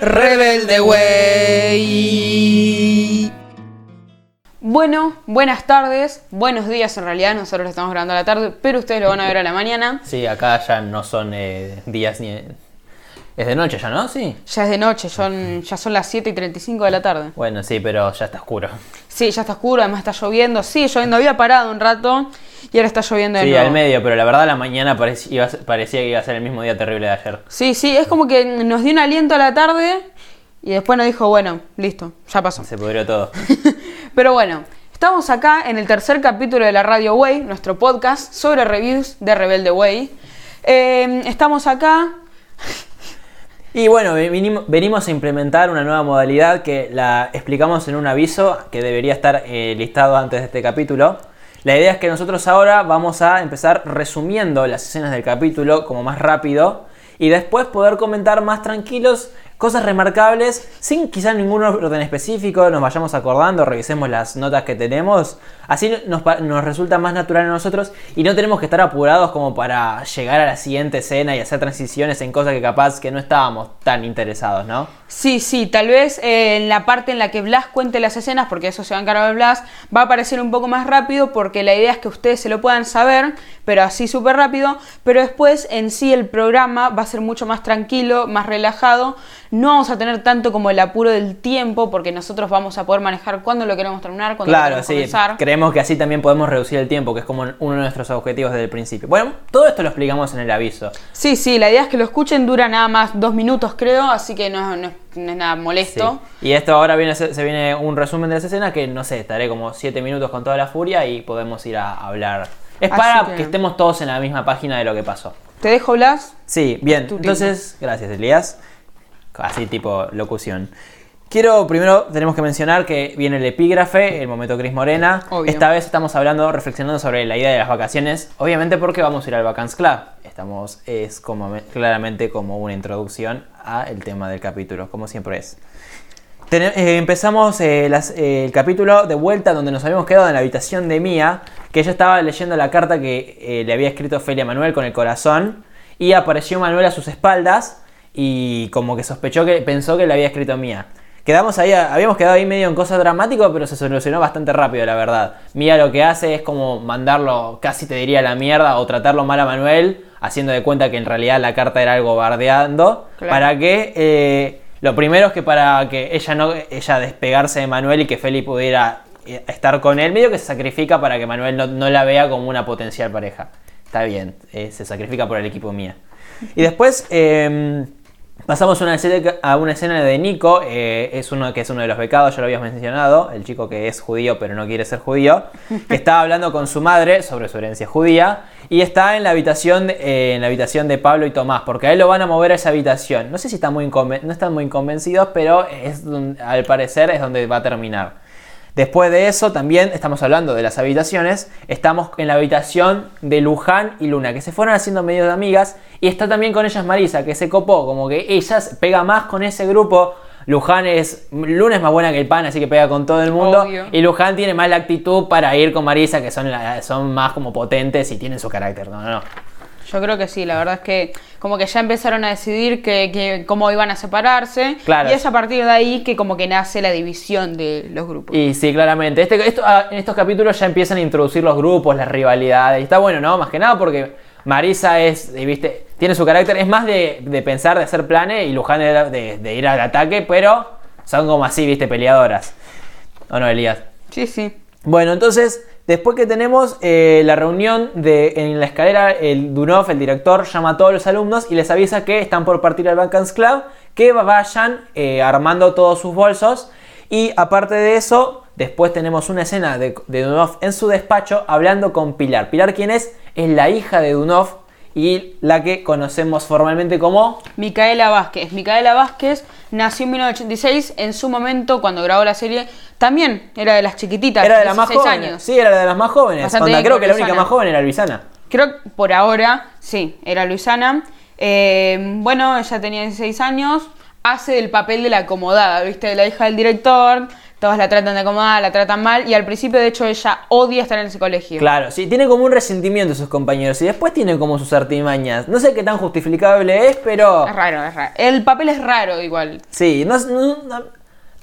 Rebelde Way. Bueno, buenas tardes, buenos días en realidad, nosotros lo estamos grabando a la tarde, pero ustedes lo van a ver a la mañana. Sí, acá ya no son eh, días ni... Es de noche ya, ¿no? Sí. Ya es de noche, son, ya son las 7 y 35 de la tarde. Bueno, sí, pero ya está oscuro. Sí, ya está oscuro, además está lloviendo, sí, lloviendo, había parado un rato y ahora está lloviendo de Sí, nuevo. al medio, pero la verdad la mañana parecía que iba a ser el mismo día terrible de ayer. Sí, sí, es como que nos dio un aliento a la tarde y después nos dijo, bueno, listo, ya pasó. Se pudrió todo. Pero bueno, estamos acá en el tercer capítulo de la Radio Way, nuestro podcast sobre reviews de Rebelde Way. Eh, estamos acá. Y bueno, venimos a implementar una nueva modalidad que la explicamos en un aviso que debería estar eh, listado antes de este capítulo. La idea es que nosotros ahora vamos a empezar resumiendo las escenas del capítulo como más rápido y después poder comentar más tranquilos cosas remarcables sin quizás ningún orden específico, nos vayamos acordando, revisemos las notas que tenemos, así nos, nos resulta más natural a nosotros y no tenemos que estar apurados como para llegar a la siguiente escena y hacer transiciones en cosas que capaz que no estábamos tan interesados, ¿no? Sí, sí, tal vez eh, en la parte en la que Blas cuente las escenas, porque eso se va a encargar Blas, va a aparecer un poco más rápido porque la idea es que ustedes se lo puedan saber, pero así súper rápido, pero después en sí el programa va a ser mucho más tranquilo, más relajado, no vamos a tener tanto como el apuro del tiempo porque nosotros vamos a poder manejar cuándo lo queremos terminar, cuándo lo Claro, queremos sí. comenzar. Creemos que así también podemos reducir el tiempo, que es como uno de nuestros objetivos desde el principio. Bueno, todo esto lo explicamos en el aviso. Sí, sí, la idea es que lo escuchen, dura nada más dos minutos creo, así que no, no es- no es nada Sí. molesto. Y esto ahora viene, se viene un resumen de las escenas que no sé, estaré como 7 minutos con toda la furia y podemos ir a hablar. Es Así para que- que... estemos todos en la misma página de lo que pasó. Te dejo Blas. Sí, bien. Entonces, gracias Elías. Así tipo locución. Quiero primero, tenemos que mencionar que viene el epígrafe, el momento Cris Morena. Obvio. Esta vez estamos hablando, reflexionando sobre la idea de las vacaciones. Obviamente porque vamos a ir al Vacance Club. Estamos, es como, claramente como una introducción al tema del capítulo, como siempre es. Eh, empezamos eh, las- eh, el capítulo de vuelta donde nos habíamos quedado en la habitación de Mía, que ella estaba leyendo la carta que le había escrito Felia Manuel con el corazón, y apareció Manuel a sus espaldas y como que sospechó que pensó que le había escrito Mía. Quedamos ahí, habíamos quedado ahí medio en cosas dramáticas, pero se solucionó bastante rápido, la verdad. Mía lo que hace es como mandarlo, casi te diría la mierda, o tratarlo mal a Manuel, haciendo de cuenta que en realidad la carta era algo bardeando, Claro. para que eh, lo primero es que para que ella no ella despegarse de Manuel y que Feli pudiera eh, estar con él, medio que se sacrifica para que Manuel no, no la vea como una potencial pareja. Está bien, eh, se sacrifica por el equipo mía. Y después eh, pasamos a una, escena, a una escena de Nico, eh, es uno que es uno de los becados, ya lo habías mencionado, el chico que es judío pero no quiere ser judío, que está hablando con su madre sobre su herencia judía y está en la habitación, eh, en la habitación de Pablo y Tomás, porque a él lo van a mover a esa habitación. No sé si están muy no están muy convencidos, pero es al parecer es donde va a terminar. Después de eso, también estamos hablando de las habitaciones. Estamos en la habitación de Luján y Luna, que se fueron haciendo medio de amigas. Y está también con ellas Marisa, que se copó, como que ella pega más con ese grupo. Luján es. Luna es más buena que el pan, así que pega con todo el mundo. Obvio. Y Luján tiene más la actitud para ir con Marisa, que son, la- son más como potentes y tienen su carácter. No, no, no. Yo creo que sí, la verdad es que como que ya empezaron a decidir que, que cómo iban a separarse Claro. y es a partir de ahí que como que nace la división de los grupos. Y sí, claramente. Este, esto, ah, en estos capítulos ya empiezan a introducir los grupos, las rivalidades. Y está bueno, ¿no? Más que nada porque Marisa es, eh, viste, tiene su carácter, es más de, de pensar, de hacer planes y Luján de, de- de ir al ataque, pero son como así, viste, peleadoras. ¿O no, Elías? Sí, sí. Bueno, entonces, después que tenemos eh, la reunión en la escalera, el Dunov, el director, llama a todos los alumnos y les avisa que están por partir al Vacance Club, que vayan eh, armando todos sus bolsos. Y aparte de eso, después tenemos una escena de, de Dunov en su despacho hablando con Pilar. Pilar, ¿quién es? Es la hija de Dunov y la que conocemos formalmente como... Micaela Vázquez. Micaela Vázquez nació en 1986. En su momento, cuando grabó la serie, también era de las chiquititas. Era de las más 16 jóvenes. años. Sí, era de las más jóvenes. Onda, creo que la única más joven era Luisana. Creo que por ahora, sí, era Luisana. Eh, bueno, ella tenía 16 años. Hace del papel de la acomodada, ¿viste? De la hija del director, todos la tratan de acomodar, la tratan mal, y al principio, de hecho, ella odia estar en ese colegio. Claro, sí, tiene como un resentimiento de sus compañeros y después tiene como sus artimañas. No sé qué tan justificable es, pero. Es raro, es raro. El papel es raro igual. Sí, no, no,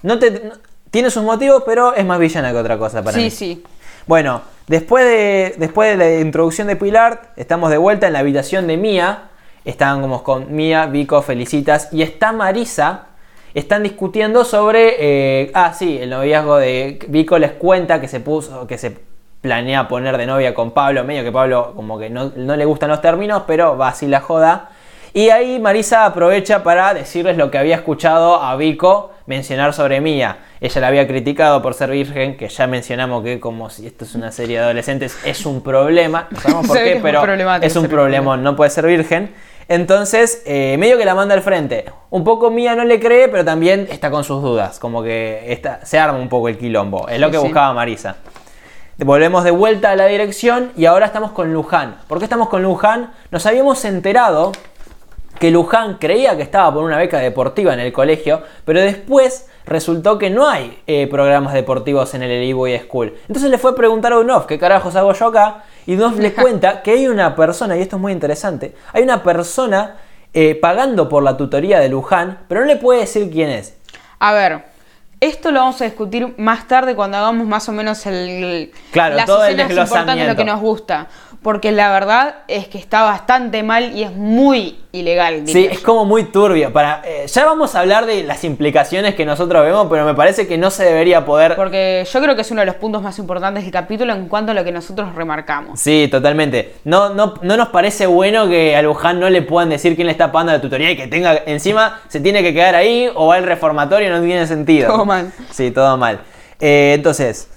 no- te, no- tiene sus motivos, pero es más villana que otra cosa para sí, mí. sí. Bueno, después de, después de la introducción de Pilar, estamos de vuelta en la habitación de Mía. Están como con Mía, Vico, Felicitas y está Marisa. Están discutiendo sobre. eh, ah, sí, el noviazgo de Vico les cuenta que se puso. que se planea poner de novia con Pablo. Medio que Pablo como que no, no le gustan los términos, pero va así la joda. Y ahí Marisa aprovecha para decirles lo que había escuchado a Vico mencionar sobre Mía. Ella la había criticado por ser virgen, que ya mencionamos que como si esto es una serie de adolescentes es un problema. No sabemos por qué, es pero es un problema, no puede ser virgen. Entonces, eh, medio que la manda al frente. Un poco Mía no le cree, pero también está con sus dudas. Como que está, se arma un poco el quilombo. Es lo que sí. buscaba Marisa. Volvemos de vuelta a la dirección y ahora estamos con Luján. ¿Por qué estamos con Luján? Nos habíamos enterado que Luján creía que estaba por una beca deportiva en el colegio, pero después resultó que no hay eh, programas deportivos en el Eliboy School. Entonces le fue a preguntar a Unof, ¿qué carajos hago yo acá? Y Unof le cuenta que hay una persona, y esto es muy interesante, hay una persona eh, pagando por la tutoría de Luján, pero no le puede decir quién es. A ver, esto lo vamos a discutir más tarde cuando hagamos más o menos el, Claro, las todo el escenas importantes, lo desglosamiento. que nos gusta. Porque la verdad es que está bastante mal y es muy ilegal. Sí, es como muy turbio. Para, eh, ya vamos a hablar de las implicaciones que nosotros vemos, pero me parece que no se debería poder Porque yo creo que es uno de los puntos más importantes del capítulo en cuanto a lo que nosotros remarcamos. Sí, totalmente. No, no, no nos parece bueno que a Luján no le puedan decir quién le está pagando la tutoría y que tenga encima se tiene que quedar ahí o va al reformatorio, no tiene sentido. Todo mal. Sí, todo mal. Eh, entonces,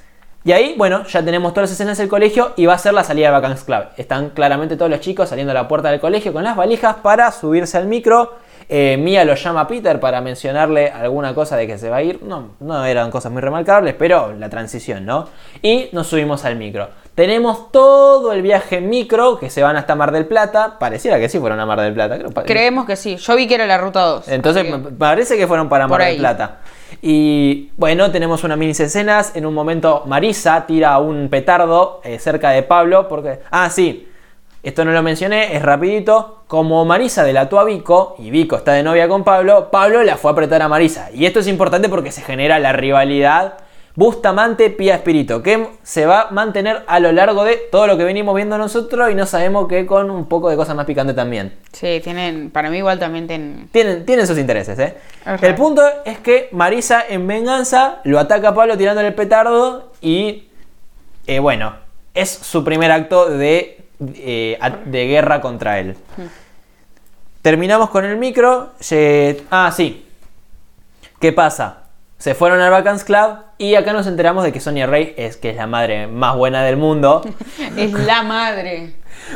y ahí, bueno, ya tenemos todas las escenas del colegio y va a ser la salida de Vacance Club. Están claramente todos los chicos saliendo a la puerta del colegio con las valijas para subirse al micro. Eh, Mía lo llama a Peter para mencionarle alguna cosa de que se va a ir. No, no eran cosas muy remarcables, pero la transición, ¿no? Y nos subimos al micro. Tenemos todo el viaje en micro que se van hasta Mar del Plata. Pareciera que sí fueron a Mar del Plata. Creo, Creemos que sí. Yo vi que era la ruta 2. entonces que- parece que fueron para Mar del. Plata. Y bueno, tenemos una mini escenas. En un momento Marisa tira un petardo eh, cerca de Pablo. Porque. Ah, sí. Esto no lo mencioné, es rapidito. Como Marisa delató a Vico y Vico está de novia con Pablo, Pablo la fue a apretar a Marisa. Y esto es importante porque se genera la rivalidad Bustamante Pía Espíritu, que se va a mantener a lo largo de todo lo que venimos viendo nosotros y no sabemos que con un poco de cosas más picantes también. Sí, tienen, para mí igual también tienen... Tienen, tienen sus intereses, ¿eh? El punto es que Marisa, en venganza, lo ataca a Pablo tirándole el petardo y. eh, bueno, es su primer acto de, eh, de guerra contra él. Terminamos con el micro. se- ah, sí. ¿Qué pasa? Se fueron al Vacance Club y acá nos enteramos de que Sonia Rey es que es la madre más buena del mundo. Es la madre.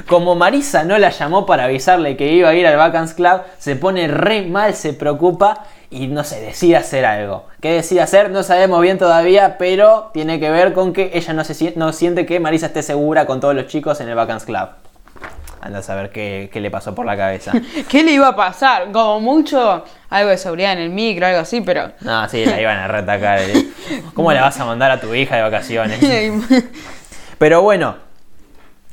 Como Marisa no la llamó para avisarle que iba a ir al Vacance Club, se pone re mal, se preocupa y no sé, decide hacer algo. ¿Qué decide hacer? No sabemos bien todavía, pero tiene que ver con que ella no, se, no siente que Marisa esté segura con todos los chicos en el Vacance Club. Anda a saber qué, qué le pasó por la cabeza. ¿Qué le iba a pasar? Como mucho algo de seguridad en el micro, algo así, pero... No, sí, la iban a retacar. ¿Cómo la vas a mandar a tu hija de vacaciones? Pero bueno,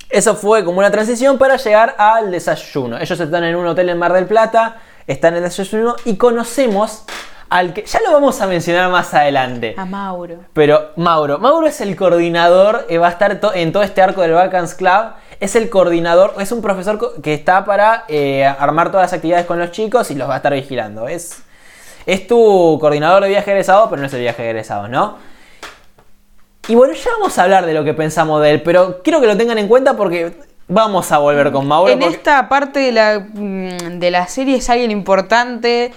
eso fue como una transición para llegar al desayuno. Ellos están en un hotel en Mar del Plata, están en el desayuno y conocemos al que ya lo vamos a mencionar más adelante. A Mauro. Pero Mauro, Mauro es el coordinador, eh, va a estar to- en todo este arco del Vacance Club. Es el coordinador, es un profesor que está para eh, armar todas las actividades con los chicos y los va a estar vigilando. Es, es tu coordinador de viaje egresado, pero no es el viaje egresado, ¿no? Y bueno, ya vamos a hablar de lo que pensamos de él, pero quiero que lo tengan en cuenta porque vamos a volver con Mauro. En porque- esta parte de la, mm, de la serie es alguien importante,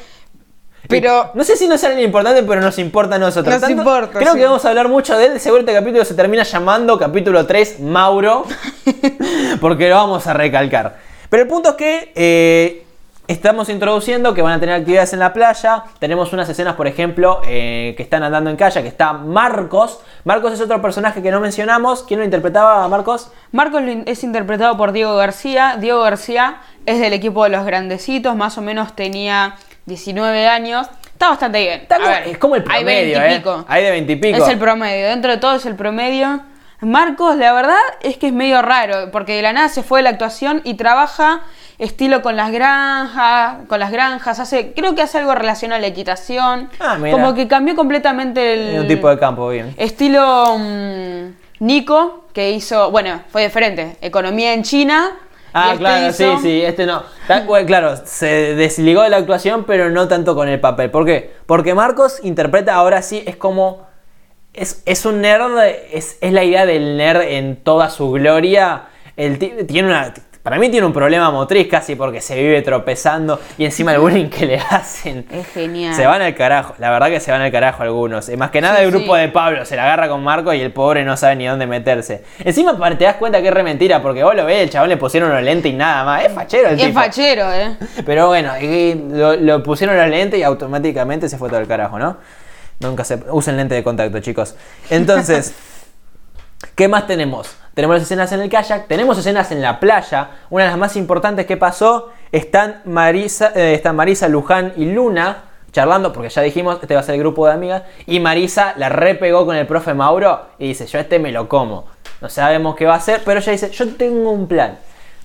pero... No sé si no es alguien importante, pero nos importa a nosotros. Nos importa, Creo sí. que vamos a hablar mucho de él. Seguro este capítulo se termina llamando capítulo 3 Mauro. porque lo vamos a recalcar. Pero el punto es que eh, estamos introduciendo que van a tener actividades en la playa. Tenemos unas escenas, por ejemplo, eh, que están andando en calle, que está Marcos. Marcos es otro personaje que no mencionamos. ¿Quién lo interpretaba Marcos? Marcos es interpretado por Diego García. Diego García es del equipo de los grandecitos, más o menos tenía 19 años. está bastante bien. Está como- ver, es como el hay promedio, 20 y ¿eh? Hay de 20 y pico. Es el promedio, dentro de todo es el promedio. Marcos, la verdad es que es medio raro, porque de la nada se fue de la actuación y trabaja estilo con las granjas, con las granjas, hace, creo que hace algo relacionado a la equitación. Ah, mira. Como que cambió completamente el un tipo de campo, bien. estilo mm, Nico, que hizo, bueno, fue diferente, economía en China. Ah, este claro, hizo- sí, sí, este no. Bueno, claro, se desligó de la actuación, pero no tanto con el papel. ¿Por qué? Porque Marcos interpreta ahora sí, es como. Es, es un nerd, es, es la idea del nerd en toda su gloria. El ti- tiene una. Para mí tiene un problema motriz casi porque se vive tropezando y encima el bullying que le hacen. Es genial. Se van al carajo, la verdad que se van al carajo algunos. Eh, Más que nada Sí, el grupo sí. de Pablo se la agarra con Marco y el pobre no sabe ni dónde meterse. Encima te das cuenta que es re mentira porque vos lo ves, el chabón le pusieron los lentes y nada más. Es fachero el Es tipo. fachero, ¿eh? Pero bueno, lo pusieron los lentes y automáticamente se fue todo el carajo, ¿no? Nunca se usen lente de contacto, chicos. Entonces, ¿qué más tenemos? Tenemos las escenas en el kayak, tenemos escenas en la playa. Una de las más importantes que pasó están Marisa, eh, están Marisa, Luján y Luna charlando, porque ya dijimos, este va a ser el grupo de amigas. Y Marisa la repegó con el profe Mauro y dice: Yo este me lo como. No sabemos qué va a hacer, pero ella dice: Yo tengo un plan.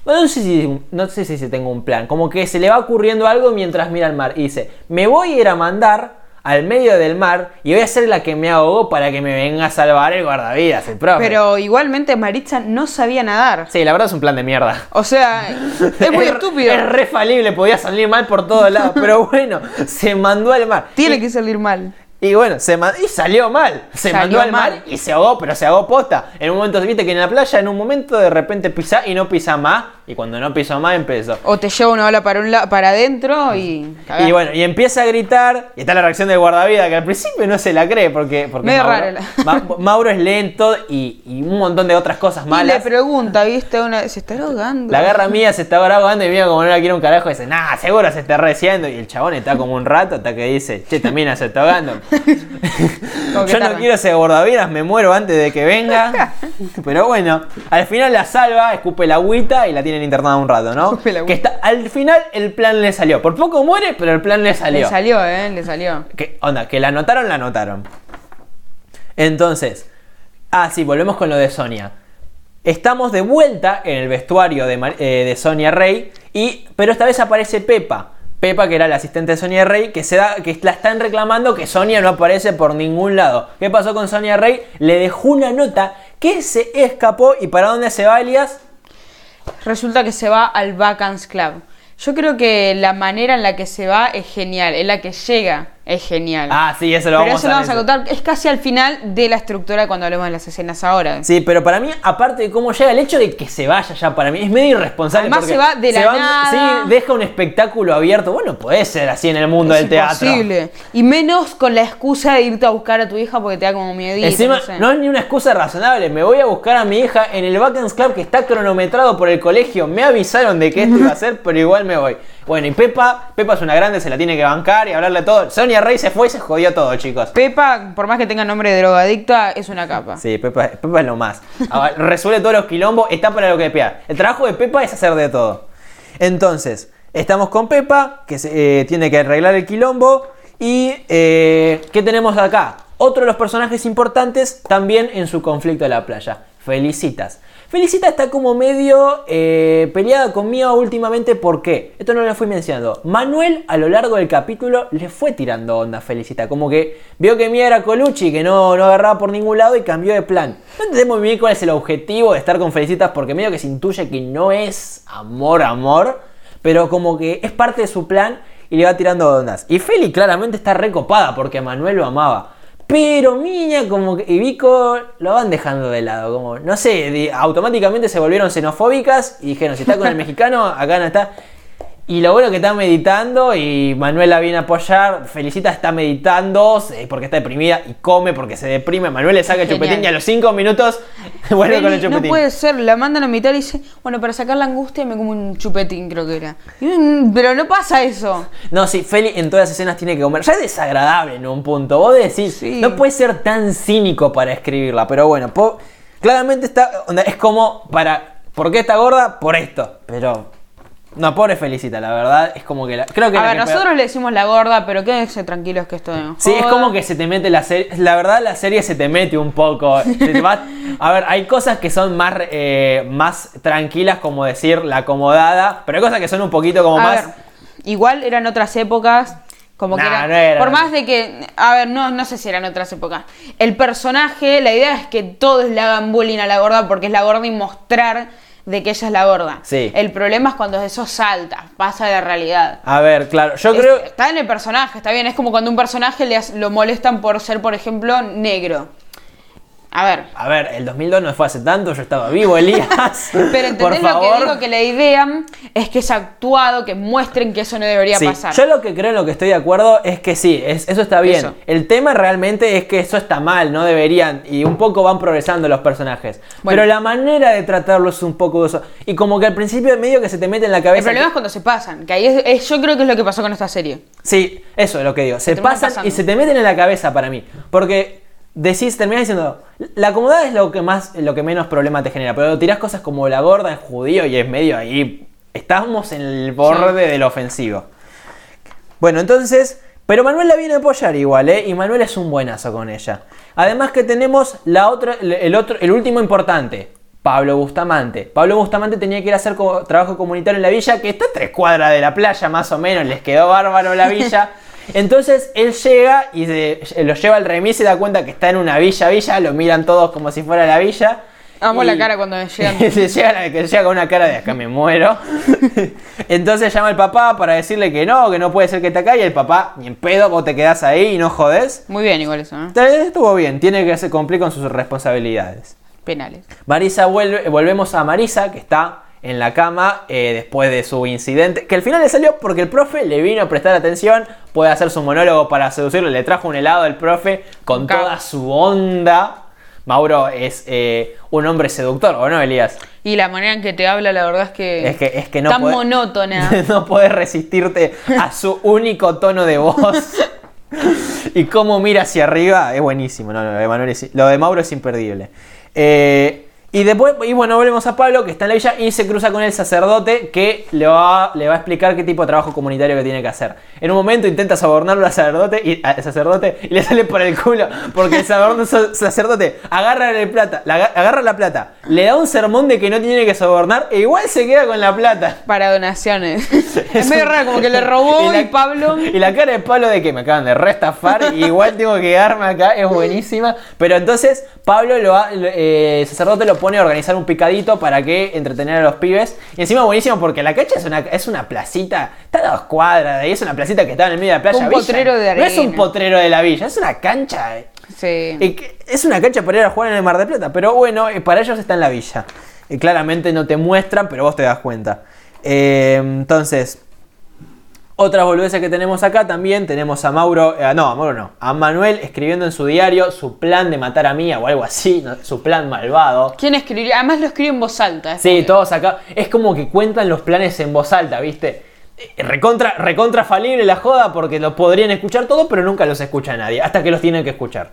No sé, si, no sé si tengo un plan. Como que se le va ocurriendo algo mientras mira al mar. Y dice, me voy a ir a mandar al medio del mar y voy a ser la que me ahogó para que me venga a salvar el guardavidas, el profe. Pero igualmente Maritza no sabía nadar. Sí, la verdad es un plan de mierda. O sea, es muy estúpido. Es re falible, podía salir mal por todos lados. pero bueno, se mandó al mar. Tiene Y- que salir mal. Y bueno, se y salió mal. Se Salió mandó al mar mal. y se ahogó, pero se ahogó posta. En un momento, viste que en la playa, en un momento de repente pisa y no pisa más. Y cuando no pisó más, empezó. O te lleva una ola para un la- para adentro y. Y bueno, y empieza a gritar, y está la reacción del guardavidas, que al principio no se la cree, porque, porque Medio Mauro, raro la- Ma- Mauro es lento y, y un montón de otras cosas Y le malas. pregunta, ¿viste? Una, ¿Se está ahogando? La garra mía se está grabando y mira como no la quiere un carajo y dice, nah, seguro se está reciendo. Y el chabón está como un rato hasta que dice, che, también se está ahogando. Yo no quiero ese guardavidas, me muero antes de que venga. Pero bueno, al final la salva, escupe la agüita y la tienen internada un rato, ¿no? Que está, al final el plan le salió. Por poco muere, pero el plan le salió. Le salió, ¿eh? Le salió. Que, onda, que la anotaron, la anotaron. Entonces, ah, sí, volvemos con lo de Sonia. Estamos de vuelta en el vestuario de, eh, de Sonia Rey, y, pero esta vez aparece Pepa. Pepa, que era la asistente de Sonia Rey, que, se da, que la están reclamando que Sonia no aparece por ningún lado. ¿Qué pasó con Sonia Rey? Le dejó una nota que se escapó. ¿Y para dónde se va, Elias? Resulta que se va al Vacance Club. Yo creo que la manera en la que se va es genial, en la que llega es genial. Ah, sí, eso lo Pero vamos eso a lo vamos a contar. Es casi al final de la estructura cuando hablemos de las escenas ahora. Sí, pero para mí, aparte de cómo llega, el hecho de que se vaya ya para mí es medio irresponsable. Además, se va de la nada. Sí, deja un espectáculo abierto. Bueno, puede ser así en el mundo es del teatro. imposible. Y menos con la excusa de irte a buscar a tu hija porque te da como miedito. Encima, no sé. no es ni una excusa razonable. Me voy a buscar a mi hija en el Vacance Club que está cronometrado por el colegio. Me avisaron de que esto iba a ser, pero igual me voy. Bueno, y Pepa, Pepa es una grande, se la tiene que bancar y hablarle todo. Sonia Rey se fue y se jodió todo, chicos. Pepa, por más que tenga nombre de drogadicta, es una capa. Sí, Pepa, Pepa es lo más. Ahora, Resuelve todos los quilombos, está para lo que pea. El trabajo de Pepa es hacer de todo. Entonces, estamos con Pepa, que se- eh, tiene que arreglar el quilombo. Y, eh, ¿qué tenemos acá? Otro de los personajes importantes también en su conflicto de la playa. Felicitas. Felicita está como medio eh, peleada con Mía últimamente. ¿Por qué? Esto no lo fui mencionando. Manuel a lo largo del capítulo le fue tirando onda a Felicita. Como que vio que Mía era Colucci, que no, no agarraba por ningún lado y cambió de plan. No entendemos bien cuál es el objetivo de estar con Felicitas porque medio que se intuye que no es amor, amor. Pero como que es parte de su plan y le va tirando ondas. Y Feli claramente está recopada porque Manuel lo amaba. Pero Miña como que, y Vico lo van dejando de lado, como, no sé, automáticamente se volvieron xenofóbicas y dijeron, si está con el mexicano, acá no está. Y lo bueno que está meditando y Manuel la viene a apoyar, Felicita está meditando porque está deprimida y come porque se deprime, Manuel le saca el chupetín y a los 5 minutos vuelve con el chupetín. no puede ser, la mandan a mitad y dice, bueno, para sacar la angustia me como un chupetín, creo que era. Mm, Pero no pasa eso. No, sí, Feli en todas las escenas tiene que comer. Ya es desagradable en un punto. Vos decís, Sí. no puede ser tan cínico para escribirla, pero bueno, po- claramente está. onda, Es como para. ¿Por qué está gorda? Por esto. Pero. No, pobre Felicita, la verdad. Es como que la, creo que A ver, que peor- nosotros le decimos la gorda, pero quédense tranquilos que esto no Sí, es como que se te mete la serie. La verdad, la serie se te mete un poco. Se te va- a ver, hay cosas que son más, eh, más tranquilas, como decir la acomodada, pero hay cosas que son un poquito como A más. ver, igual eran otras épocas. Como que era, no era. Por más de que. A ver, no, no sé si eran otras épocas. El personaje, la idea es que todos le hagan bullying a la gorda porque es la gorda y mostrar de que ella es la gorda. Sí. El problema es cuando eso salta, pasa de la realidad. A ver, claro, yo Es- creo. Está en el personaje, está bien. Es como cuando un personaje le lo molestan por ser, por ejemplo, negro. A ver. A ver, el 2002 no fue hace tanto, yo estaba vivo, Elías. Pero Por entendés lo favor. que digo, que la idea es que es actuado, que muestren que eso no debería Sí, pasar. yo lo que creo, en lo que estoy de acuerdo, es que sí, es- eso está bien. Eso. El tema realmente es que eso está mal, no deberían, y un poco van progresando los personajes. Bueno. Pero la manera de tratarlo es un poco de eso. Y como que al principio medio que se te mete en la El cabeza. problema que- es cuando se pasan, que ahí es, es- yo creo que es lo que pasó con esta serie. Sí, eso es lo que digo. Se pasan y se te meten en la cabeza para mí. Porque decís, terminás diciendo, la acomodada es lo que más, lo que menos problema te genera. Pero tirás cosas como la gorda es judío y es medio ahí. Estamos en el borde del ofensivo. Bueno, entonces. Pero Manuel la viene a apoyar igual, ¿eh? Y Manuel es un buenazo con ella. Además que tenemos la otra, el, otro, el último importante. Pablo Bustamante. Pablo Bustamante tenía que ir a hacer co- trabajo comunitario en la villa, que está a tres cuadras de la playa más o menos, les quedó bárbaro la villa. Entonces él llega y se- lo lleva al remis y se da cuenta que está en una villa, villa, lo miran todos como si fuera la villa. Amo la cara cuando llegan. se llega, que llega con una cara de acá me muero. Entonces llama al papá para decirle que no, que no puede ser que esté acá. Y el papá, ni en pedo, vos te quedás ahí y no jodés. Muy bien, igual eso, ¿no? Entonces, Estuvo bien, tiene que se cumplir con sus responsabilidades. Penales. Marisa vuelve, volvemos a Marisa, que está en la cama eh, después de su incidente, que al final le salió porque el profe le vino a prestar atención, puede hacer su monólogo para seducirlo, le trajo un helado al profe con toda su onda. Mauro es eh, un hombre seductor, ¿o no, Elías? Y la manera en que te habla, la verdad es que. Es que, es que no Tan podés- monótona. no podés resistirte a su único tono de voz. y cómo mira hacia arriba es buenísimo. No, no, lo, de Manuel es- lo de Mauro es imperdible. Eh, y después, y bueno, volvemos a Pablo, que está en la villa y se cruza con el sacerdote que le va, le va a explicar qué tipo de trabajo comunitario que tiene que hacer. En un momento intenta sobornarlo al sacerdote y, al sacerdote y le sale por el culo porque el sacerdote, agarra, el plata, la, agarra la plata, le da un sermón de que no tiene que sobornar e igual se queda con la plata. Para donaciones. es medio raro, como que le robó y, la- Pablo. Y la cara de Pablo de que me acaban de restafar y igual tengo que quedarme acá, es buenísima. Pero entonces Pablo, lo- eh, el sacerdote lo pone a organizar un picadito para que entretener a los pibes. Y encima buenísimo porque la cancha es una, es una placita, está a dos cuadras de ahí, es una placita que está en el medio de la playa. Un Villa. potrero de No es un arena. potrero de la villa, es una cancha. eh. Sí. Es una cancha para ir a jugar en el Mar del Plata, pero bueno, eh, para ellos está en la villa. Y claramente no te muestran, pero vos te das cuenta. Eh, entonces, otras boludeces que tenemos acá también, tenemos a Mauro, eh, no, a Mauro no, a Manuel escribiendo en su diario su plan de matar a Mía o algo así, ¿no? su plan malvado. ¿Quién escribiría? Además lo escribe en voz alta. Sí, todos acá. Es como que cuentan los planes en voz alta, ¿viste? Eh, Recontra, recontra falible la joda porque lo podrían escuchar todo, pero nunca los escucha nadie, hasta que los tienen que escuchar.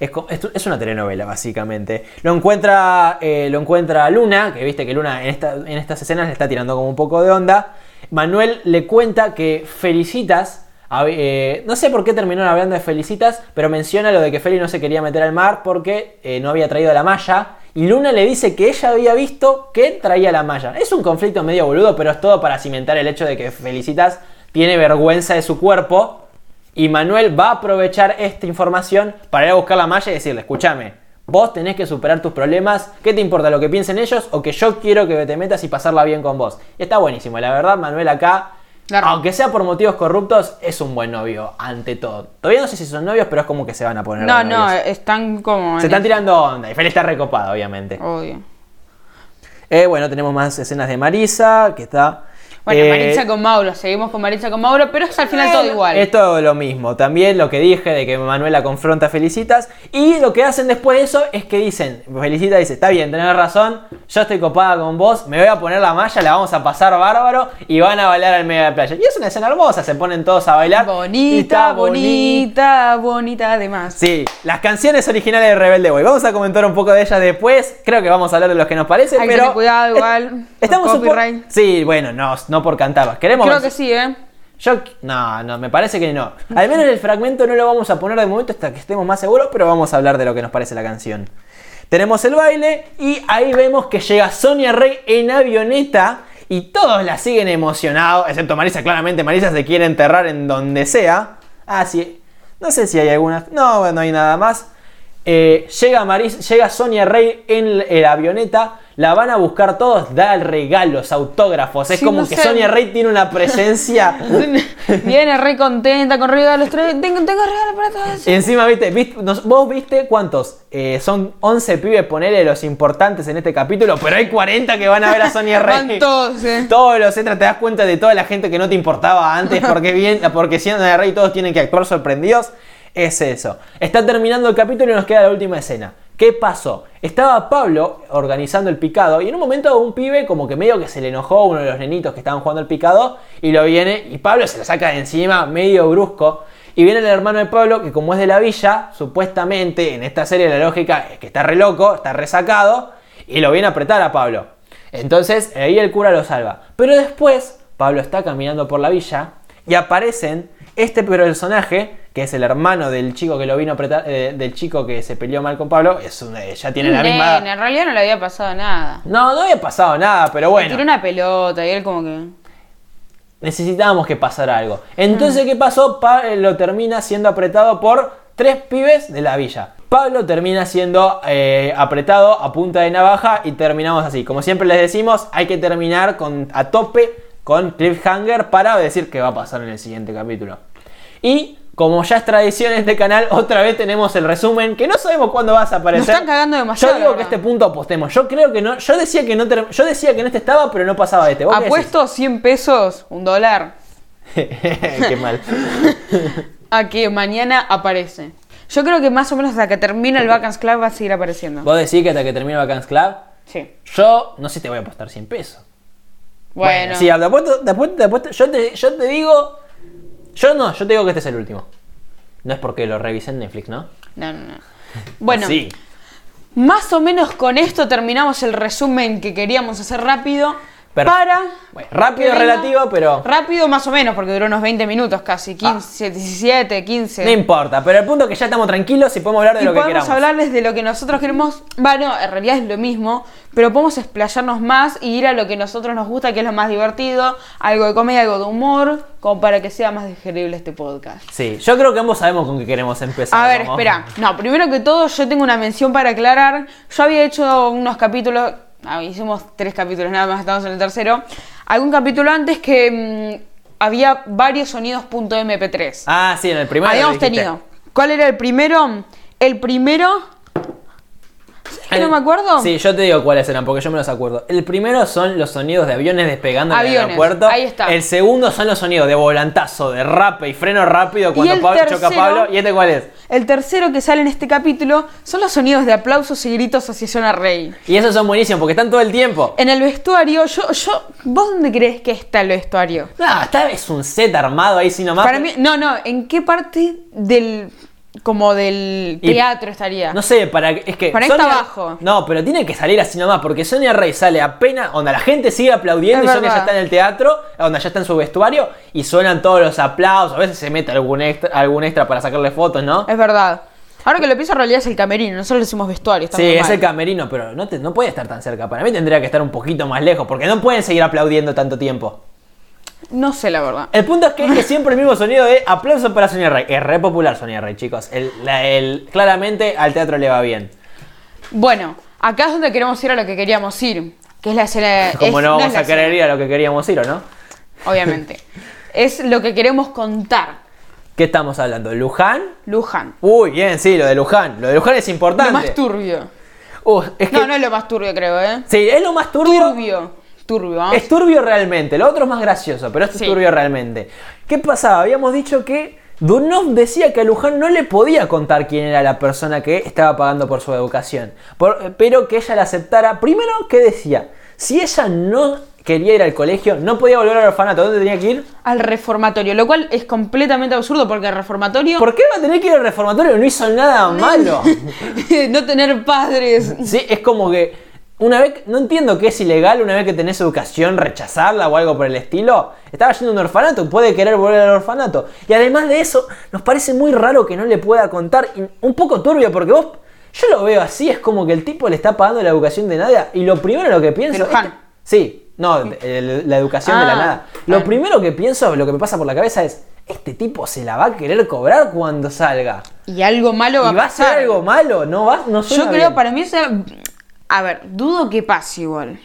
Es, es- es una telenovela, básicamente. Lo encuentra, eh, lo encuentra Luna, que viste que Luna en, esta- en estas escenas le está tirando como un poco de onda. Manuel le cuenta que Felicitas, eh, no sé por qué terminaron hablando de Felicitas, pero menciona lo de que Feli no se quería meter al mar porque eh, no había traído la malla. Y Luna le dice que ella había visto que traía la malla. Es un conflicto medio boludo, pero es todo para cimentar el hecho de que Felicitas tiene vergüenza de su cuerpo. Y Manuel va a aprovechar esta información para ir a buscar la malla y decirle, escúchame, vos tenés que superar tus problemas, ¿qué te importa lo que piensen ellos o que yo quiero que te metas y pasarla bien con vos? Y está buenísimo, la verdad Manuel acá, aunque sea por motivos corruptos, es un buen novio ante todo. Todavía no sé si son novios, pero es como que se van a poner No, no, están como. Se están tirando onda y Feli está recopada, obviamente. Obvio. Eh, bueno, tenemos más escenas de Marisa, que está... Bueno, eh, Maritza con Mauro, seguimos con Maritza con Mauro, pero es al final todo igual. Es todo lo mismo. También lo que dije de que Manuela confronta a Felicitas. Y lo que hacen después de eso es que dicen, Felicitas dice, está bien, tenés razón, yo estoy copada con vos, me voy a poner la malla, la vamos a pasar bárbaro y van a bailar al medio de la playa. Y es una escena hermosa, se ponen todos a bailar. Bonita, bonita, bonita además. Sí, las canciones originales de Rebelde Way. Vamos a comentar un poco de ellas después. Creo que vamos a hablar de los que nos parecen, Hay que pero. tener cuidado igual, Estamos un poco. Sí, bueno, no, no por cantarlas. Queremos Creo que sí, ¿eh? Yo, no, no, me parece que no. Al menos el fragmento no lo vamos a poner de momento hasta que estemos más seguros, pero vamos a hablar de lo que nos parece la canción. Tenemos el baile y ahí vemos que llega Sonia Rey en avioneta y todos la siguen emocionados, excepto Marisa, claramente Marisa se quiere enterrar en donde sea. Ah, sí, no sé si hay alguna, no, no hay nada más. Eh, llega, Maris, llega Sonia Rey en la- avioneta, la van a buscar todos, da regalos, autógrafos. Es Sí, como no que sé. Sonia Rey tiene una presencia Viene re contenta con regalos. Tengo, tengo regalos para todos. Y encima, viste, viste- nos- vos viste cuántos, Eh, son 11 pibes, ponele los importantes en este capítulo, pero hay 40 que van a ver a Sonia Rey. Todos, ¿eh? Todos los extras te das cuenta de toda la gente que no te importaba antes, porque bien, porque siendo de Rey todos tienen que actuar sorprendidos. Es eso. Está terminando el capítulo y nos queda la última escena. ¿Qué pasó? Estaba Pablo organizando el picado y en un momento un pibe como que medio que se le enojó uno de los nenitos que estaban jugando el picado y lo viene y Pablo se lo saca de encima medio brusco y viene el hermano de Pablo que como es de la villa, supuestamente en esta serie la lógica es que está re loco, está resacado y lo viene a apretar a Pablo. Entonces ahí el cura lo salva. Pero después Pablo está caminando por la villa y aparecen este personaje que es el hermano del chico que lo vino a apretar, eh, del chico que se peleó mal con Pablo, es un- eh, ya tiene la misma. En realidad no le había pasado nada. No, no había pasado nada, pero bueno. Tiró una pelota y él como que... necesitábamos que pasara algo. Entonces, ¿qué pasó? Pablo termina siendo apretado por tres pibes de la villa. Pablo termina siendo eh, apretado a punta de navaja y terminamos así. Como siempre les decimos, hay que terminar con, a tope con cliffhanger para decir qué va a pasar en el siguiente capítulo. Y como ya es tradición en este canal, otra vez tenemos el resumen que no sabemos cuándo vas a aparecer. Nos están cagando demasiado, Yo digo que este punto apostemos. Yo creo que no. Yo decía que no yo decía que en este estaba, pero no pasaba de este. Apuesto 100 pesos, un dólar, Qué mal. a que mañana aparece. Yo creo que más o menos hasta que termine el Vacance Club va a seguir apareciendo. ¿Vos decís que hasta que termine Vacance Club? Sí. Yo no sé si te voy a apostar 100 pesos. Bueno, sí, te apuesto, te apuesto, te apuesto- Yo te, yo te digo. Yo no, yo te digo que este es el último. No es porque lo revisé en Netflix, ¿no? no, no, no. Bueno, Sí. más o menos con esto terminamos el resumen que queríamos hacer rápido. Para. Bueno, rápido relativo, pero. Rápido más o menos, porque duró unos 20 minutos casi. 15, 17, 15. No importa, pero el punto es que ya estamos tranquilos y podemos hablar de Y lo que podemos queramos. hablarles de lo que nosotros queremos. Bueno, en realidad es lo mismo, pero podemos explayarnos más y ir a lo que nosotros nos gusta, que es lo más divertido, algo de comedia, algo de humor, como para que sea más digerible este podcast. Sí, yo creo que ambos sabemos con qué queremos empezar. A ver, ¿no? espera. No, primero que todo, yo tengo una mención para aclarar. Yo había hecho unos capítulos. Ah, hicimos tres capítulos nada más, estamos en el tercero. Algún capítulo antes que mm, había varios sonidos .mp3. Ah, sí, en el primero. Habíamos tenido. ¿Cuál era el primero? El primero. ¿Sabes que no me acuerdo? Sí, yo te digo cuáles eran, porque yo me los acuerdo. El primero son los sonidos de aviones despegando en el aeropuerto. ahí está. El segundo son los sonidos de volantazo, de rape y freno rápido cuando el Pablo choca a tercero- Pablo. ¿Y este cuál es? El tercero que sale en este capítulo son los sonidos de aplausos y gritos asociación a Rey. Y esos son buenísimos porque están todo el tiempo. En el vestuario, yo, yo, ¿vos dónde crees que está el vestuario? No, esta es un set armado ahí sin nomás. Para mí, no, no, ¿en qué parte del, como del Y- teatro estaría? No sé, para es que. Para abajo. No, pero tiene que salir así nomás, porque Sonia Rey sale apenas, donde la gente sigue aplaudiendo Es y Sonia ya está en el teatro, donde ya está en su vestuario, y suenan todos los aplausos. A veces se mete algún extra, algún extra para sacarle fotos, ¿no? Es verdad. Ahora que lo pienso, en realidad es el camerino, nosotros le decimos vestuario. está Sí, es mal. el camerino, pero no, te- no puede estar tan cerca. Para mí tendría que estar un poquito más lejos, porque no pueden seguir aplaudiendo tanto tiempo. No sé, la verdad. El punto es que es que siempre el mismo sonido de aplauso para Sonia Rey. Es re popular Sonia Rey, chicos. El- la- el- claramente al teatro le va bien. Bueno, acá es donde queremos ir a lo que queríamos ir. Que es la escena. Como es- no vamos a querer ir a lo que queríamos ir, ¿o no? Obviamente. es lo que queremos contar. ¿Qué estamos hablando? ¿Luján? Luján. Uy, bien, sí, lo de Luján. Lo de Luján es importante. Lo más turbio. Uh, es que- No, no es lo más turbio, creo, ¿eh? Sí, es lo más turbio. Turbio. Turbio, vamos. Es turbio realmente, lo otro es más gracioso, pero esto Sí. es turbio realmente. ¿Qué pasaba? Habíamos dicho que Dunov decía que a Luján no le podía contar quién era la persona que estaba pagando por su educación, por- pero que ella la aceptara. Primero, ¿qué decía? Si ella no quería ir al colegio, no podía volver al orfanato, ¿dónde tenía que ir? Al reformatorio, lo cual es completamente absurdo porque el reformatorio. ¿Por qué va a tener que ir al reformatorio? No hizo nada malo. no tener padres. Sí, es como que una vez, no entiendo que es ilegal una vez que tenés educación rechazarla o algo por el estilo. Estaba yendo a un orfanato, puede querer volver al orfanato. Y además de eso, nos parece muy raro que no le pueda contar, un poco turbio, porque vos, yo lo veo así, es como que el tipo le está pagando la educación de nada y lo primero lo que pienso... Este- sí, no, la educación de la Ah, nada. Lo primero que pienso, lo que me pasa por la cabeza es, este tipo se la va a querer cobrar cuando salga. Y algo malo va ¿Y a va a ser pasar. algo malo? No va, no Yo creo, bien. para mí, a ver, dudo que pase igual.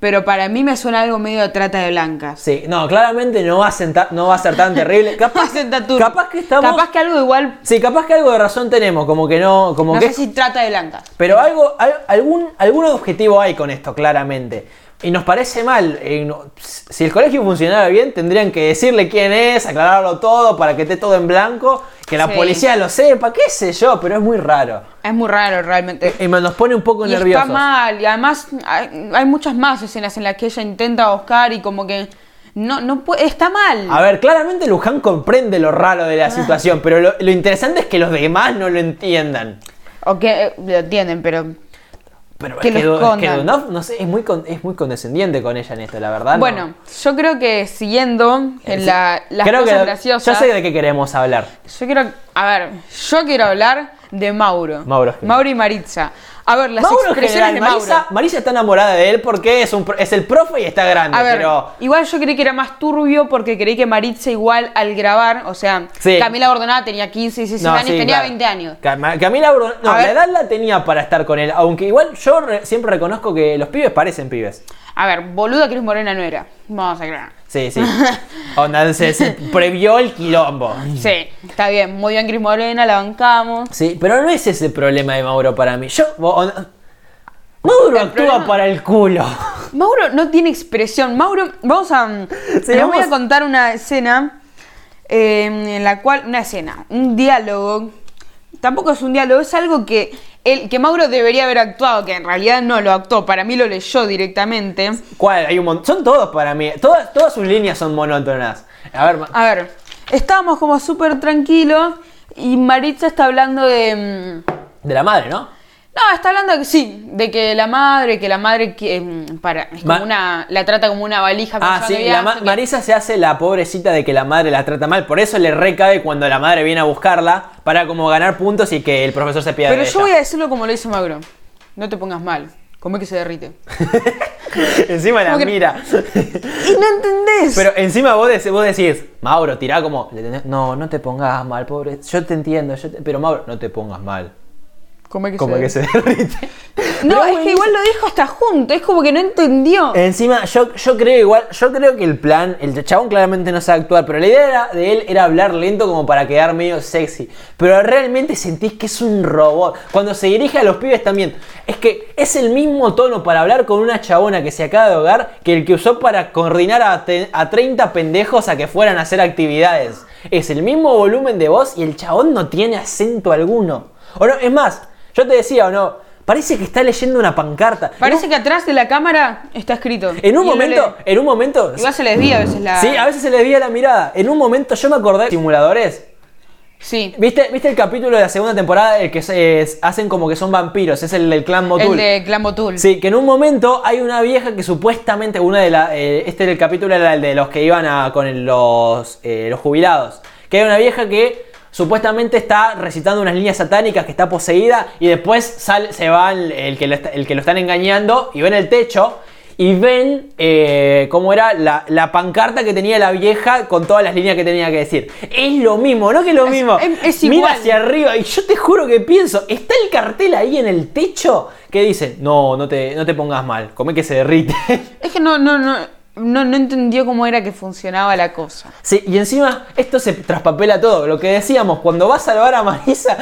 Pero para mí me suena algo medio de trata de blancas. Sí, no, claramente no va a, sentar, no va a ser tan terrible. Capaz, capaz que estamos. Capaz que algo igual. Sí, capaz que algo de razón tenemos, como que no. Como No que sé si trata de blancas. Pero algo, al- algún, algún objetivo hay con esto, claramente. Y nos parece mal. eh, si el colegio funcionara bien, tendrían que decirle quién es, aclararlo todo para que esté todo en blanco, que la Sí. policía lo sepa, qué sé yo, pero es muy raro. Es muy raro realmente. Y me- nos pone un poco Y nerviosos. está mal. Y además hay, hay muchas más escenas en las que ella intenta buscar y como que no, no puede. Está mal. A ver, claramente Luján comprende lo raro de la situación, pero lo, lo interesante es que los demás no lo entiendan. O que eh, lo entienden, pero. Pero Que es lo que, Du- es que no sé, es muy, con- es muy condescendiente con ella en esto, la verdad. no. Bueno, yo creo que siguiendo en la, las Creo cosas que graciosas. yo sé de qué queremos hablar. Yo quiero, a ver, yo quiero hablar de Mauro. Mauro. Mauro y Maritza. A ver, las Mauro expresiones general, de Mauro. Marisa, Marisa está enamorada de él porque es, un, es el profe y está grande, A ver, pero... igual yo creí que era más turbio porque creí que Maritza igual al grabar, o sea, Sí. Camila Bordonada tenía 15, 16 No, años, sí, tenía claro. 20 años. Cam- Camila Burdon- no, la edad la tenía para estar con él, aunque igual yo re- siempre reconozco que los pibes parecen pibes. A ver, boluda Cris Morena no era. Vamos a aclarar. Sí, sí. Onda, se, se previó el quilombo. Sí, está bien, muy bien Cris Morena, la bancamos. Sí, pero no es ese el problema de Mauro para mí. Yo... onda- Mauro El actúa problema- para el culo. Mauro no tiene expresión. Mauro, vamos a. Sí, les vamos- voy a contar una escena eh, en la cual. Una escena, un diálogo. Tampoco es un diálogo, es algo que, él, que Mauro debería haber actuado, que en realidad no lo actuó, para mí lo leyó directamente. ¿Cuál? Hay un mon- Son todos para mí. Todas, todas sus líneas son monótonas. A ver, A ver, estábamos como súper tranquilos y Maritza está hablando de. mm, de la madre, ¿no? No, está hablando de que sí, de que la madre, que la madre que, mm, para, es como Ma- una, la trata como una valija. Ah, sí, de la viaje, ma- que- Marisa se hace la pobrecita de que la madre la trata mal, por eso le recabe cuando la madre viene a buscarla para como ganar puntos y que el profesor se pida Pero de yo ella. voy a decirlo como lo dice Mauro. No te pongas mal. Come que se derrite. encima la que- mira. Y no entendés. Pero encima vos, dec- vos decís, Mauro, tirá como, no, no te pongas mal, pobre, yo te entiendo, yo te- pero Mauro, no te pongas mal, Come que como se que se derrite. No, Pero es que igual lo dijo hasta junto. Es como que no entendió. Encima, yo, yo creo igual, yo creo que el plan, el chabón claramente no sabe actuar, pero la idea era- de él era hablar lento como para quedar medio sexy. Pero realmente sentís que es un robot. Cuando se dirige a los pibes también. Es que es el mismo tono para hablar con una chabona que se acaba de ahogar que el que usó para coordinar a, te- a 30 pendejos a que fueran a hacer actividades. Es el mismo volumen de voz y el chabón no tiene acento alguno. O no, es más, yo te decía o no, parece que está leyendo una pancarta. Parece que atrás de la cámara está escrito. En un momento, en un momento. Igual se les desvía a veces la. Sí, a veces se le desvía la mirada. En un momento yo me acordé de simuladores. Sí. ¿Viste, ¿Viste el capítulo de la segunda temporada? El que se- es- hacen como que son vampiros. Es el del clan Motul. El de Clan Motul. Sí, que en un momento hay una vieja que supuestamente, una de la, eh, este del capítulo era el de los que iban a, con los, eh, los jubilados. Que hay una vieja que supuestamente está recitando unas líneas satánicas, que está poseída, y después sale, se va el, el que lo está- el que lo están engañando y ven el techo. Y ven eh, cómo era la, la pancarta que tenía la vieja con todas las líneas que tenía que decir. Es lo mismo, ¿no que es lo mismo? es- es Mira igual. hacia arriba y yo te juro que pienso, está el cartel ahí en el techo que dice, no, no te, no te pongas mal, come que se derrite. Es que no, no, no, no, no entendió cómo era que funcionaba la cosa. Sí, y encima esto se traspapela todo. Lo que decíamos, cuando va a salvar a Marisa,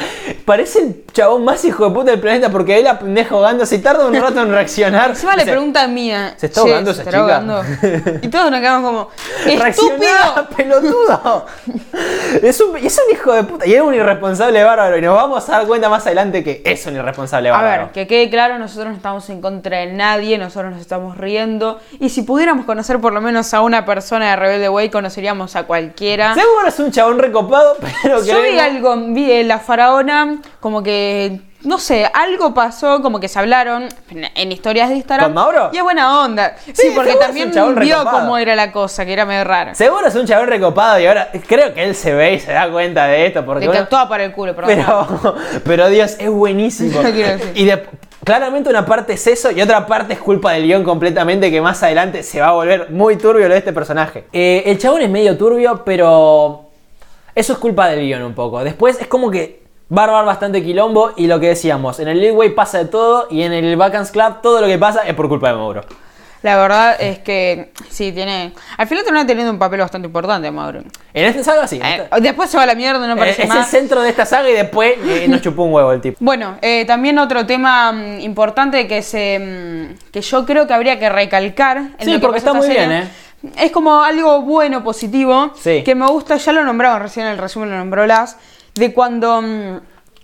parece el chabón más hijo de puta del planeta porque ve la pendeja ahogándose y tarda un rato en reaccionar. Encima le pregunta a Mía. ¿Se está "Che, ahogando ¿se esa chica?" ahogando?" Y todos nos quedamos como. "Reaccioná, ¡Estúpido! pelotudo! es, un, es un hijo de puta y es un irresponsable bárbaro. Y nos vamos a dar cuenta más adelante que es un irresponsable A bárbaro. ver, que quede claro, nosotros no estamos en contra de nadie, nosotros nos estamos riendo. Y si pudiéramos conocer por lo menos a una persona de Rebelde Way, conoceríamos a cualquiera. Seguro es un chabón recopado, pero Yo vi algo, vi eh, la faraona como que no sé, algo pasó, como que se hablaron en- en historias de Instagram. ¿Con Mauro? Y es buena onda. Sí, Sí, porque también vio recopado. cómo era la cosa, que era medio rara. Seguro es un chabón recopado y ahora creo que él se ve y se da cuenta de esto. Porque que uno- actuaba para el culo, perdón. pero, pero Dios, es buenísimo. Lo quiero decir. Y de- claramente una parte es eso y otra parte es culpa del guion completamente que más adelante se va a volver muy turbio lo de este personaje. Eh, el chabón es medio turbio, pero eso es culpa del guion un poco. Después es como que va a bastante quilombo y lo que decíamos, en el Leadway pasa de todo y en el Vacance Club todo lo que pasa es por culpa de Mauro. La verdad es que sí, tiene. Al final termina teniendo un papel bastante importante, Mauro. En esta saga sí. Eh, después se va a la mierda, no eh, aparece es el más. centro de esta saga y después eh, nos chupó un huevo el tipo. Bueno, eh, también otro tema mm, importante que se mm, que yo creo que habría que recalcar. En Sí, lo que porque está muy serie, bien, ¿eh? Es como algo bueno, positivo, Sí. que me gusta, ya lo nombraban recién en el resumen, lo nombró Las, de cuando mm,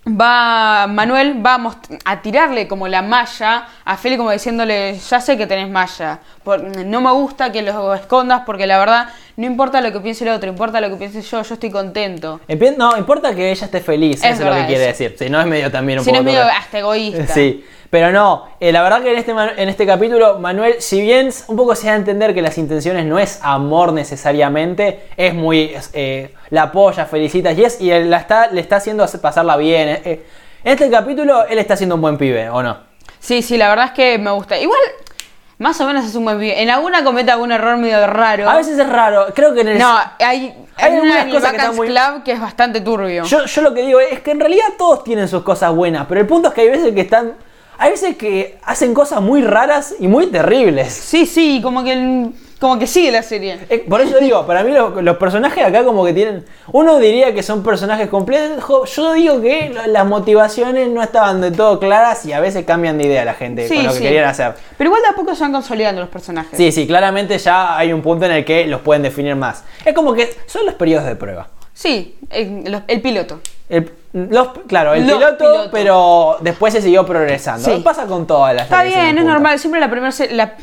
va Manuel va a, a tirarle como la malla a Feli como diciéndole, ya sé que tenés malla, por- no me gusta que lo escondas porque la verdad no importa lo que piense el otro, importa lo que piense yo, yo estoy contento. No, importa que ella esté feliz, Es eso es lo que quiere eso. decir. Si no es medio también un Si no poco. es medio hasta egoísta. Sí, pero no, eh, la verdad que en este, en este capítulo, Manuel, si bien un poco se da a entender que las intenciones no es amor necesariamente, es muy. eh, la apoya, felicita y, es, y él la está, le está haciendo pasarla bien. eh. En este capítulo, él está siendo un buen pibe, ¿o no? Sí, sí, la verdad es que me gusta. Igual, más o menos es un buen pibe. En alguna comete algún error medio raro. A veces es raro, creo que en el. No, hay, Hay hay una cosas que muy- Club que es bastante turbio. Yo, yo lo que digo es que en realidad todos tienen sus cosas buenas, pero el punto es que hay veces que están. Hay veces que hacen cosas muy raras y muy terribles. Sí, sí, como que, como que sigue la serie. Eh, Por eso digo, para mí los, los personajes acá como que tienen... Uno diría que son personajes complejos, yo digo que la- las motivaciones no estaban de todo claras y a veces cambian de idea la gente Sí, con lo que sí. querían hacer. Pero igual de a poco se van consolidando los personajes. Sí, sí, claramente ya hay un punto en el que los pueden definir más. Es como que son los periodos de prueba. Sí, el, el piloto. El, los- claro, el Los piloto, pero después se siguió progresando. Sí. Pasa con todas las Está bien, es normal. Siempre la primera la Los,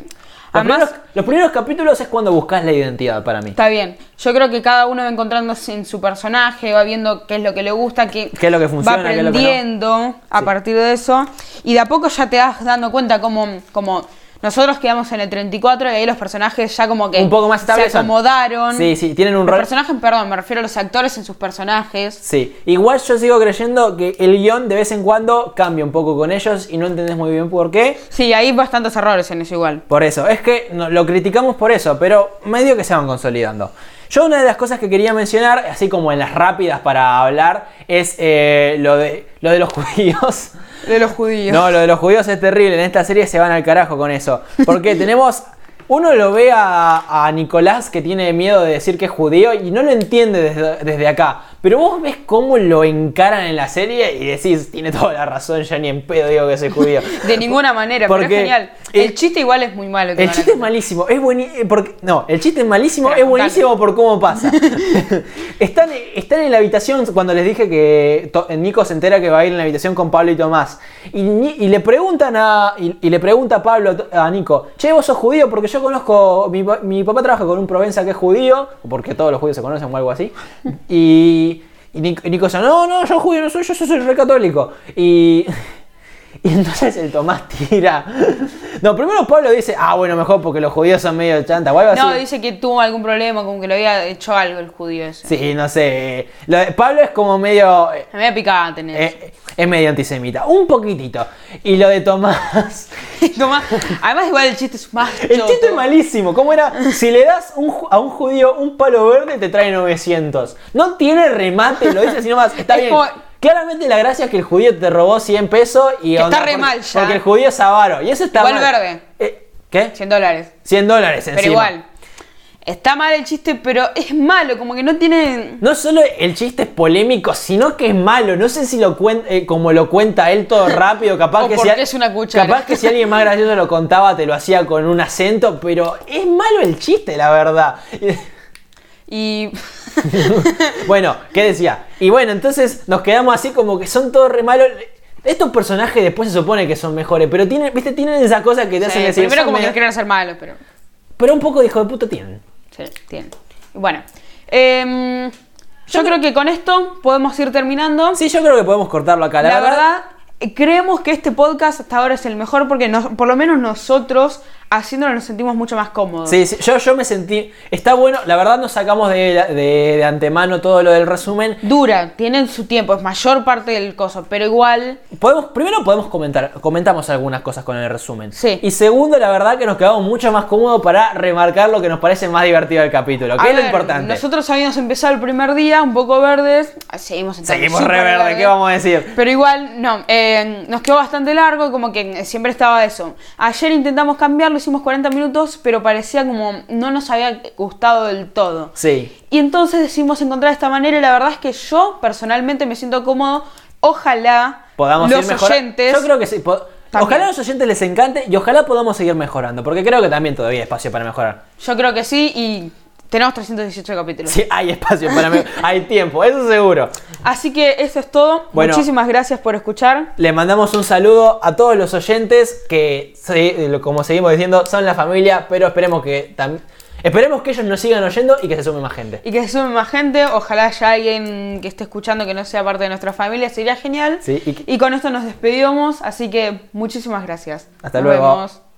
Además, primeros, los primeros capítulos es cuando buscas la identidad para mí. está bien. Yo creo que cada uno va encontrándose en su personaje, va viendo qué es lo que le gusta, qué, Qué es lo que funciona, va qué es lo que no. aprendiendo a Sí. partir de eso. Y de a poco ya te vas dando cuenta como, como nosotros quedamos en el 34 y ahí los personajes ya como que Un poco más se acomodaron. Sí, sí, tienen un Los rol. personajes, perdón, me refiero a los actores en sus personajes. Sí, igual yo sigo creyendo que el guion de vez en cuando cambia un poco con ellos y no entendés muy bien por qué. Sí, hay bastantes errores en eso igual. Por eso, es que lo criticamos por eso, pero medio que se van consolidando. Yo una de las cosas que quería mencionar, así como en las rápidas para hablar, es eh, lo, de, lo de los judíos. De los judíos. No, lo de los judíos es terrible. En esta serie se van al carajo con eso. Porque tenemos. Uno lo ve a, a Nicolás que tiene miedo de decir que es judío y no lo entiende desde, desde acá. Pero vos ves cómo lo encaran en la serie y decís, tiene toda la razón, ya ni en pedo digo que soy judío. De ninguna manera, pero Porque es genial. el- El, chiste igual es muy malo. que El chiste es malísimo, es buenísimo. Porque, no, el chiste es malísimo, Pero es buenísimo por cómo pasa. están, están en la habitación cuando les dije que Nico se entera que va a ir en la habitación con Pablo y Tomás. Y, le preguntan a. Y, y le pregunta a Pablo a Nico, che, vos sos judío porque yo conozco. Mi, mi papá trabaja con un Provenza que es judío, porque todos los judíos se conocen o algo así. Y. Y Nico, y no, no, yo judío no soy, yo soy re católico. Y. Y entonces el Tomás tira. No, primero Pablo dice, ah, bueno, mejor porque los judíos son medio chanta o algo No, así. dice que tuvo algún problema, como que le había hecho algo el judío ese. Sí, no sé. Lo de Pablo es como medio. eh, Me había picado tener eh, es medio antisemita. Un poquitito. Y lo de Tomás. Tomás, además igual el chiste es más El chiste es malísimo. ¿Cómo era? Si le das un a un judío un palo verde, te trae 900. No tiene remate, lo dice así nomás. Está Es bien. como- Claramente la gracia es que el judío te robó 100 pesos y. Que está re porque- mal ya. Porque el judío es avaro. Y eso está Igual mal. verde. Eh, ¿Qué? 100 dólares. 100 dólares encima. Pero igual. Está mal el chiste, pero es malo, como que no tiene. No solo el chiste es polémico, sino que es malo. No sé si lo cuenta, como lo cuenta él todo rápido, capaz O que porque si, es una cuchara. capaz que si alguien más gracioso lo contaba te lo hacía con un acento, pero es malo el chiste, la verdad. Y. bueno, ¿qué decía? Y bueno, entonces nos quedamos así como que son todos re malos. Estos personajes después se supone que son mejores, pero tienen, ¿viste? tienen esa cosa que te hacen decir. primero "Son como que medio-". quieren ser malos, pero. Pero un poco de hijo de puta tienen. Sí, tiene. Y Bueno. em, yo creo que con esto podemos ir terminando. Sí, yo creo que podemos cortarlo acá. La, La, verdad, creemos que este podcast hasta ahora es el mejor porque nos- por lo menos nosotros haciéndolo nos sentimos mucho más cómodos. Sí, sí, yo, yo me sentí. Está bueno, la verdad nos sacamos de, de- de antemano todo lo del resumen. Dura, tienen su tiempo, es mayor parte del coso, pero igual Podemos, primero podemos comentar, comentamos algunas cosas con el resumen. Sí. Y segundo, la verdad que nos quedamos mucho más cómodos para remarcar lo que nos parece más divertido del capítulo, que A es lo importante. Nosotros habíamos empezado el primer día un poco verdes, seguimos entrando Seguimos re verde, verdes. ¿qué vamos a decir? Pero igual, no, eh, nos quedó bastante largo, como que siempre estaba eso. Ayer intentamos cambiarlo, hicimos 40 minutos, pero parecía como no nos había gustado del todo. Sí. Y entonces decidimos encontrar esta manera y la verdad es que yo personalmente me siento cómodo. Ojalá Podamos los ir oyentes... Yo creo que sí. También. Ojalá a los oyentes les encante y ojalá podamos seguir mejorando, porque creo que también todavía hay espacio para mejorar. Yo creo que sí y tenemos 318 capítulos. Sí, hay espacio para mejorar. hay tiempo, eso seguro. Así que eso es todo. Bueno. Muchísimas gracias por escuchar. Le mandamos un saludo a todos los oyentes que, como seguimos diciendo, son la familia, pero esperemos que también. Esperemos que ellos nos sigan oyendo y que se sume más gente. Y que se sume más gente. Ojalá haya alguien que esté escuchando que no sea parte de nuestra familia. Sería genial. Sí, y con esto nos despedimos. Así que muchísimas gracias. Hasta Nos luego. vemos.